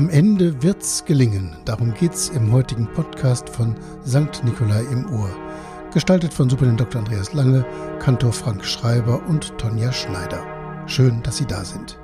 Am Ende wird's gelingen. Darum geht's im heutigen Podcast von St. Nikolai im Ohr. Gestaltet von Superintendent Dr. Andreas Lange, Kantor Frank Schreiber und Tonja Schneider. Schön, dass Sie da sind.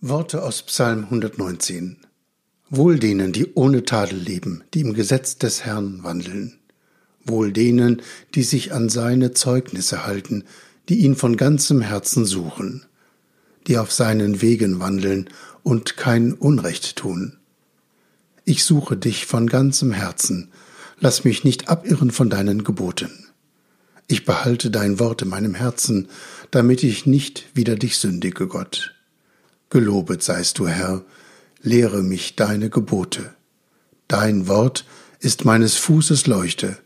Worte aus Psalm 119. Wohl denen, die ohne Tadel leben, die im Gesetz des Herrn wandeln. Wohl denen, die sich an seine Zeugnisse halten, die ihn von ganzem Herzen suchen, die auf seinen Wegen wandeln und kein Unrecht tun. Ich suche dich von ganzem Herzen, lass mich nicht abirren von deinen Geboten. Ich behalte dein Wort in meinem Herzen, damit ich nicht wider dich sündige, Gott. Gelobet seist du, Herr, lehre mich deine Gebote. Dein Wort ist meines Fußes Leuchte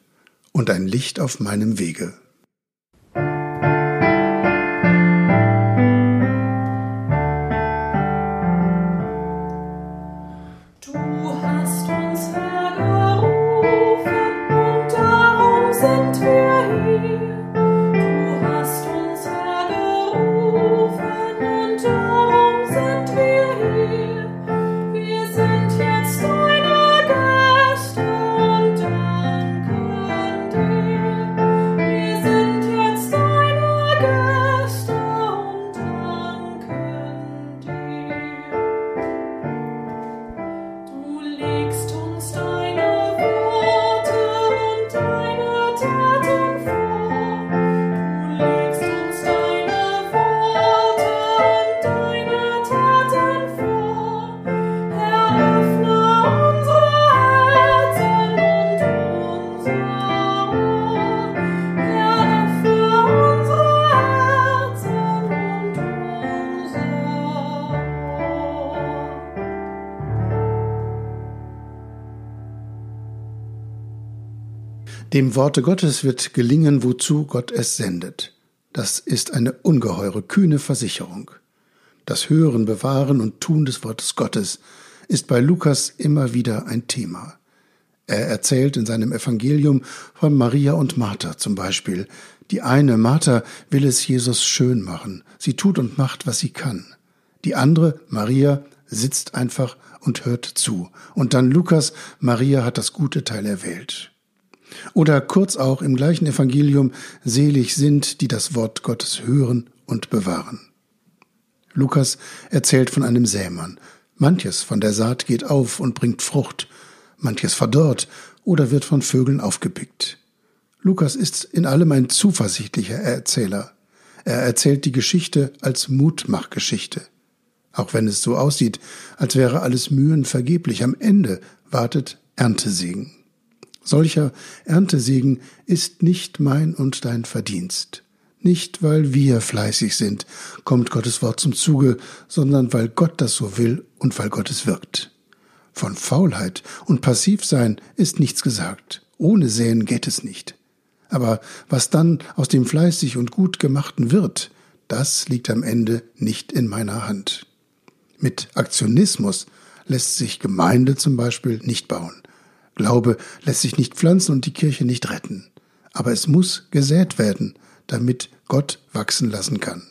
und ein Licht auf meinem Wege. Dem Worte Gottes wird gelingen, wozu Gott es sendet. Das ist eine ungeheure, kühne Versicherung. Das Hören, Bewahren und Tun des Wortes Gottes ist bei Lukas immer wieder ein Thema. Er erzählt in seinem Evangelium von Maria und Martha zum Beispiel. Die eine, Martha, will es Jesus schön machen. Sie tut und macht, was sie kann. Die andere, Maria, sitzt einfach und hört zu. Und dann Lukas, Maria hat das gute Teil erwählt. Oder kurz auch im gleichen Evangelium, selig sind, die das Wort Gottes hören und bewahren. Lukas erzählt von einem Sämann. Manches von der Saat geht auf und bringt Frucht, manches verdorrt oder wird von Vögeln aufgepickt. Lukas ist in allem ein zuversichtlicher Erzähler. Er erzählt die Geschichte als Mutmachgeschichte. Auch wenn es so aussieht, als wäre alles Mühen vergeblich, am Ende wartet Erntesegen. Solcher Erntesegen ist nicht mein und dein Verdienst. Nicht, weil wir fleißig sind, kommt Gottes Wort zum Zuge, sondern weil Gott das so will und weil Gott es wirkt. Von Faulheit und Passivsein ist nichts gesagt. Ohne Säen geht es nicht. Aber was dann aus dem fleißig und gut gemachten wird, das liegt am Ende nicht in meiner Hand. Mit Aktionismus lässt sich Gemeinde zum Beispiel nicht bauen. Glaube lässt sich nicht pflanzen und die Kirche nicht retten. Aber es muss gesät werden, damit Gott wachsen lassen kann.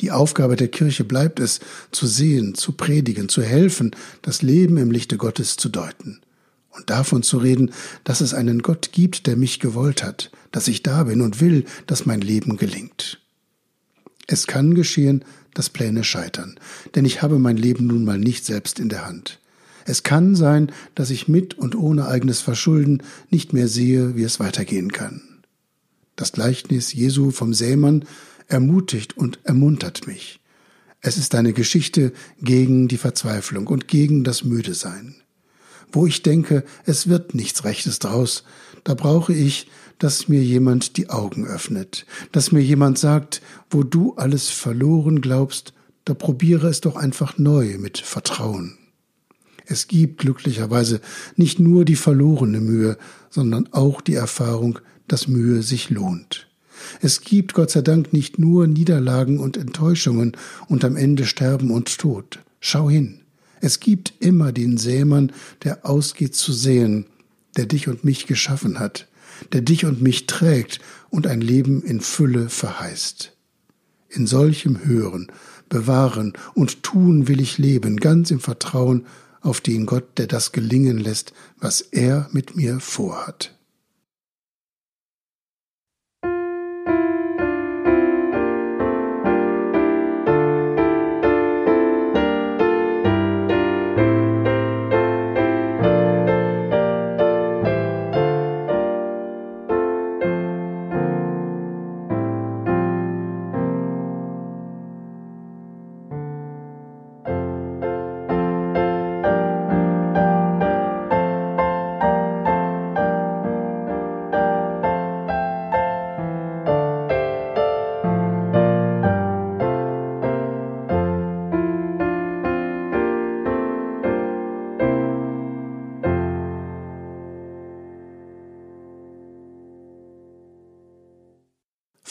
Die Aufgabe der Kirche bleibt es, zu sehen, zu predigen, zu helfen, das Leben im Lichte Gottes zu deuten. Und davon zu reden, dass es einen Gott gibt, der mich gewollt hat, dass ich da bin und will, dass mein Leben gelingt. Es kann geschehen, dass Pläne scheitern, denn ich habe mein Leben nun mal nicht selbst in der Hand. Es kann sein, dass ich mit und ohne eigenes Verschulden nicht mehr sehe, wie es weitergehen kann. Das Gleichnis Jesu vom Sämann ermutigt und ermuntert mich. Es ist eine Geschichte gegen die Verzweiflung und gegen das Müdesein. Wo ich denke, es wird nichts Rechtes draus, da brauche ich, dass mir jemand die Augen öffnet, dass mir jemand sagt, wo du alles verloren glaubst, da probiere es doch einfach neu mit Vertrauen. Es gibt glücklicherweise nicht nur die verlorene Mühe, sondern auch die Erfahrung, dass Mühe sich lohnt. Es gibt Gott sei Dank nicht nur Niederlagen und Enttäuschungen und am Ende Sterben und Tod. Schau hin. Es gibt immer den Sämann, der ausgeht zu sehen, der dich und mich geschaffen hat, der dich und mich trägt und ein Leben in Fülle verheißt. In solchem Hören, Bewahren und Tun will ich leben, ganz im Vertrauen auf den Gott, der das gelingen lässt, was er mit mir vorhat.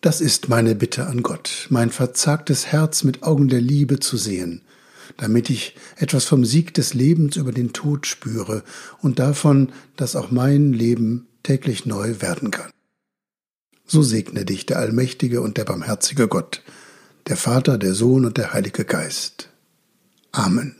Das ist meine Bitte an Gott, mein verzagtes Herz mit Augen der Liebe zu sehen, damit ich etwas vom Sieg des Lebens über den Tod spüre und davon, dass auch mein Leben täglich neu werden kann. So segne dich der allmächtige und der barmherzige Gott, der Vater, der Sohn und der Heilige Geist. Amen.